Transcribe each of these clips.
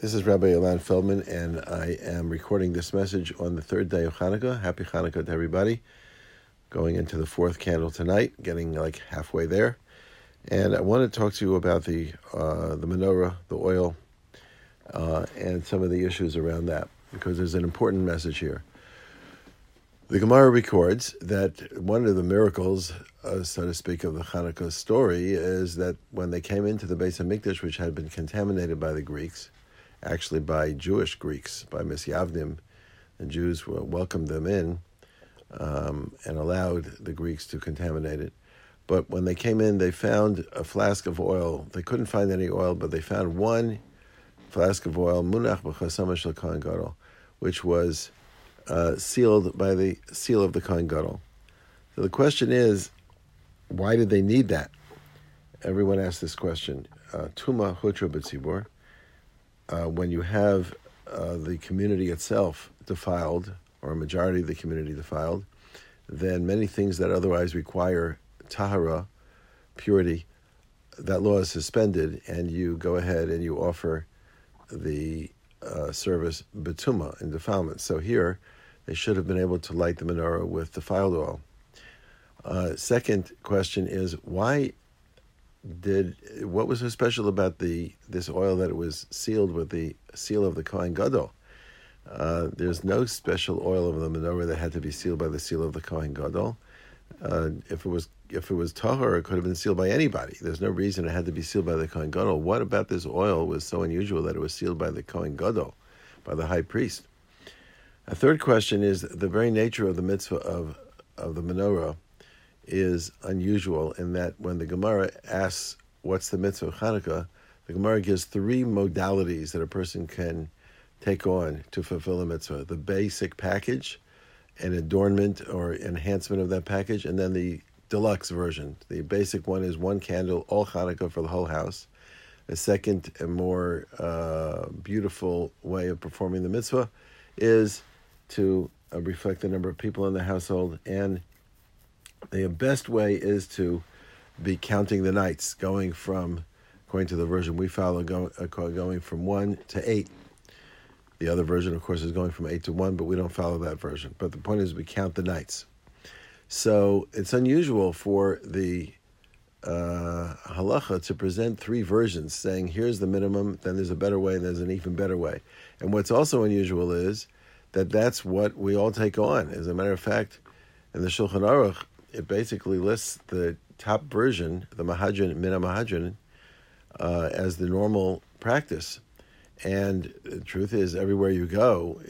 This is Rabbi Ilan Feldman, and I am recording this message on the third day of Hanukkah. Happy Hanukkah to everybody. Going into the fourth candle tonight, getting like halfway there. And I want to talk to you about the uh, the menorah, the oil, uh, and some of the issues around that, because there's an important message here. The Gemara records that one of the miracles, uh, so to speak, of the Hanukkah story is that when they came into the Beis HaMikdash, which had been contaminated by the Greeks, actually by Jewish Greeks, by Misyavnim, and Jews welcomed them in um, and allowed the Greeks to contaminate it. But when they came in, they found a flask of oil. They couldn't find any oil, but they found one flask of oil, munach b'chasama shel Kohen Gadol, which was uh, sealed by the seal of the Kohen Gadol. So the question is, why did they need that? Everyone asks this question. Uh, Tuma hutra b'tzibur uh, when you have uh, the community itself defiled, or a majority of the community defiled, then many things that otherwise require tahara, purity, that law is suspended, and you go ahead and you offer the uh, service betuma in defilement. So here, they should have been able to light the menorah with defiled oil. Uh, second question is why did what was so special about the this oil that it was sealed with the seal of the Kohen Gadol? Uh, there's no special oil of the menorah that had to be sealed by the seal of the Kohen Gadol. Uh, if it was if it was tahor, it could have been sealed by anybody. There's no reason it had to be sealed by the Kohen Gadol. What about this oil was so unusual that it was sealed by the Kohen Gadol, by the high priest? A third question is the very nature of the mitzvah of of the menorah is unusual in that when the Gemara asks what's the mitzvah of Hanukkah, the Gemara gives three modalities that a person can take on to fulfill a mitzvah: the basic package, an adornment or enhancement of that package, and then the deluxe version. The basic one is one candle, all Hanukkah for the whole house. A second and more uh, beautiful way of performing the mitzvah is to uh, reflect the number of people in the household and the best way is to be counting the nights, going from, according to the version we follow, uh, going from one to eight. The other version, of course, is going from eight to one, but we don't follow that version. But the point is, we count the nights. So it's unusual for the uh, halacha to present three versions, saying here's the minimum, then there's a better way, and there's an even better way. And what's also unusual is that that's what we all take on. As a matter of fact, in the Shulchan Aruch, it basically lists the top version, the Mehadrin, Mina Mehadrin, uh, as the normal practice. And the truth is, everywhere you go,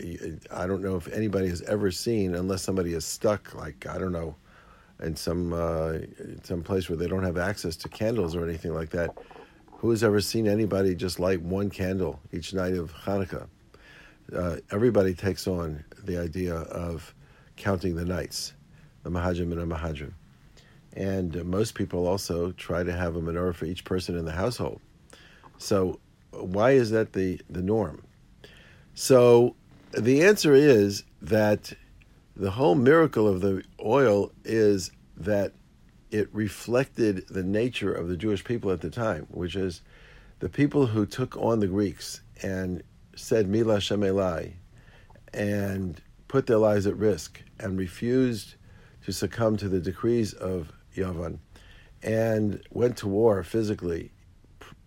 I don't know if anybody has ever seen, unless somebody is stuck, like I don't know, in some uh, some place where they don't have access to candles or anything like that. Who has ever seen anybody just light one candle each night of Hanukkah? Uh, everybody takes on the idea of counting the nights the Mehadrin and a Mehadrin. And uh, most people also try to have a menorah for each person in the household. So, why is that the, the norm? So, the answer is that the whole miracle of the oil is that it reflected the nature of the Jewish people at the time, which is the people who took on the Greeks and said Mi LaShem Elai and put their lives at risk and refused to succumb to the decrees of Yavan and went to war physically,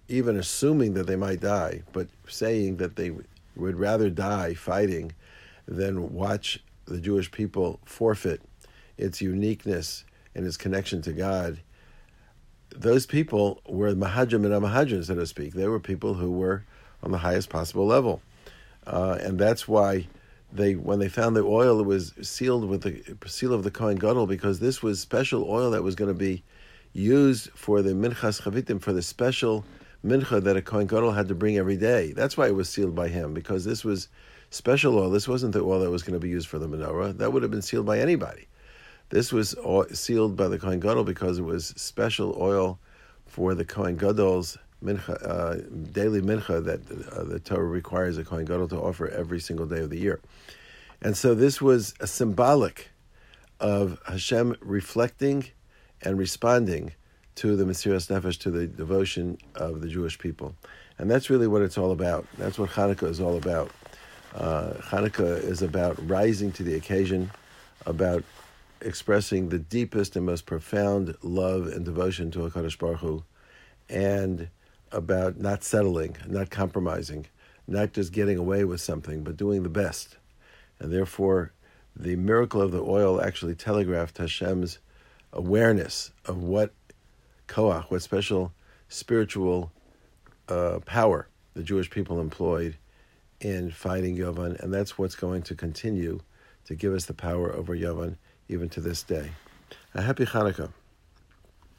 even assuming that they might die, but saying that they would rather die fighting than watch the Jewish people forfeit its uniqueness and its connection to God. Those people were Mehadrin and Amahajim, so to speak. They were people who were on the highest possible level. Uh, and that's why they when they found the oil, it was sealed with the seal of the Kohen Gadol because this was special oil that was going to be used for the minchas chavitim for the special mincha that a Kohen Gadol had to bring every day. That's why it was sealed by him because this was special oil. This wasn't the oil that was going to be used for the menorah. That would have been sealed by anybody. This was sealed by the Kohen Gadol because it was special oil for the Kohen Gadol's mincha, uh, daily mincha that uh, the Torah requires a Kohen Gadol to offer every single day of the year. And so this was a symbolic of Hashem reflecting and responding to the Mesiras Nefesh, to the devotion of the Jewish people. And that's really what it's all about. That's what Hanukkah is all about. Uh, Hanukkah is about rising to the occasion, about expressing the deepest and most profound love and devotion to HaKadosh Baruch Hu, and about not settling, not compromising, not just getting away with something, but doing the best. And therefore, the miracle of the oil actually telegraphed Hashem's awareness of what koach, what special spiritual uh, power the Jewish people employed in fighting Yovan, and that's what's going to continue to give us the power over Yovan even to this day. A happy Hanukkah.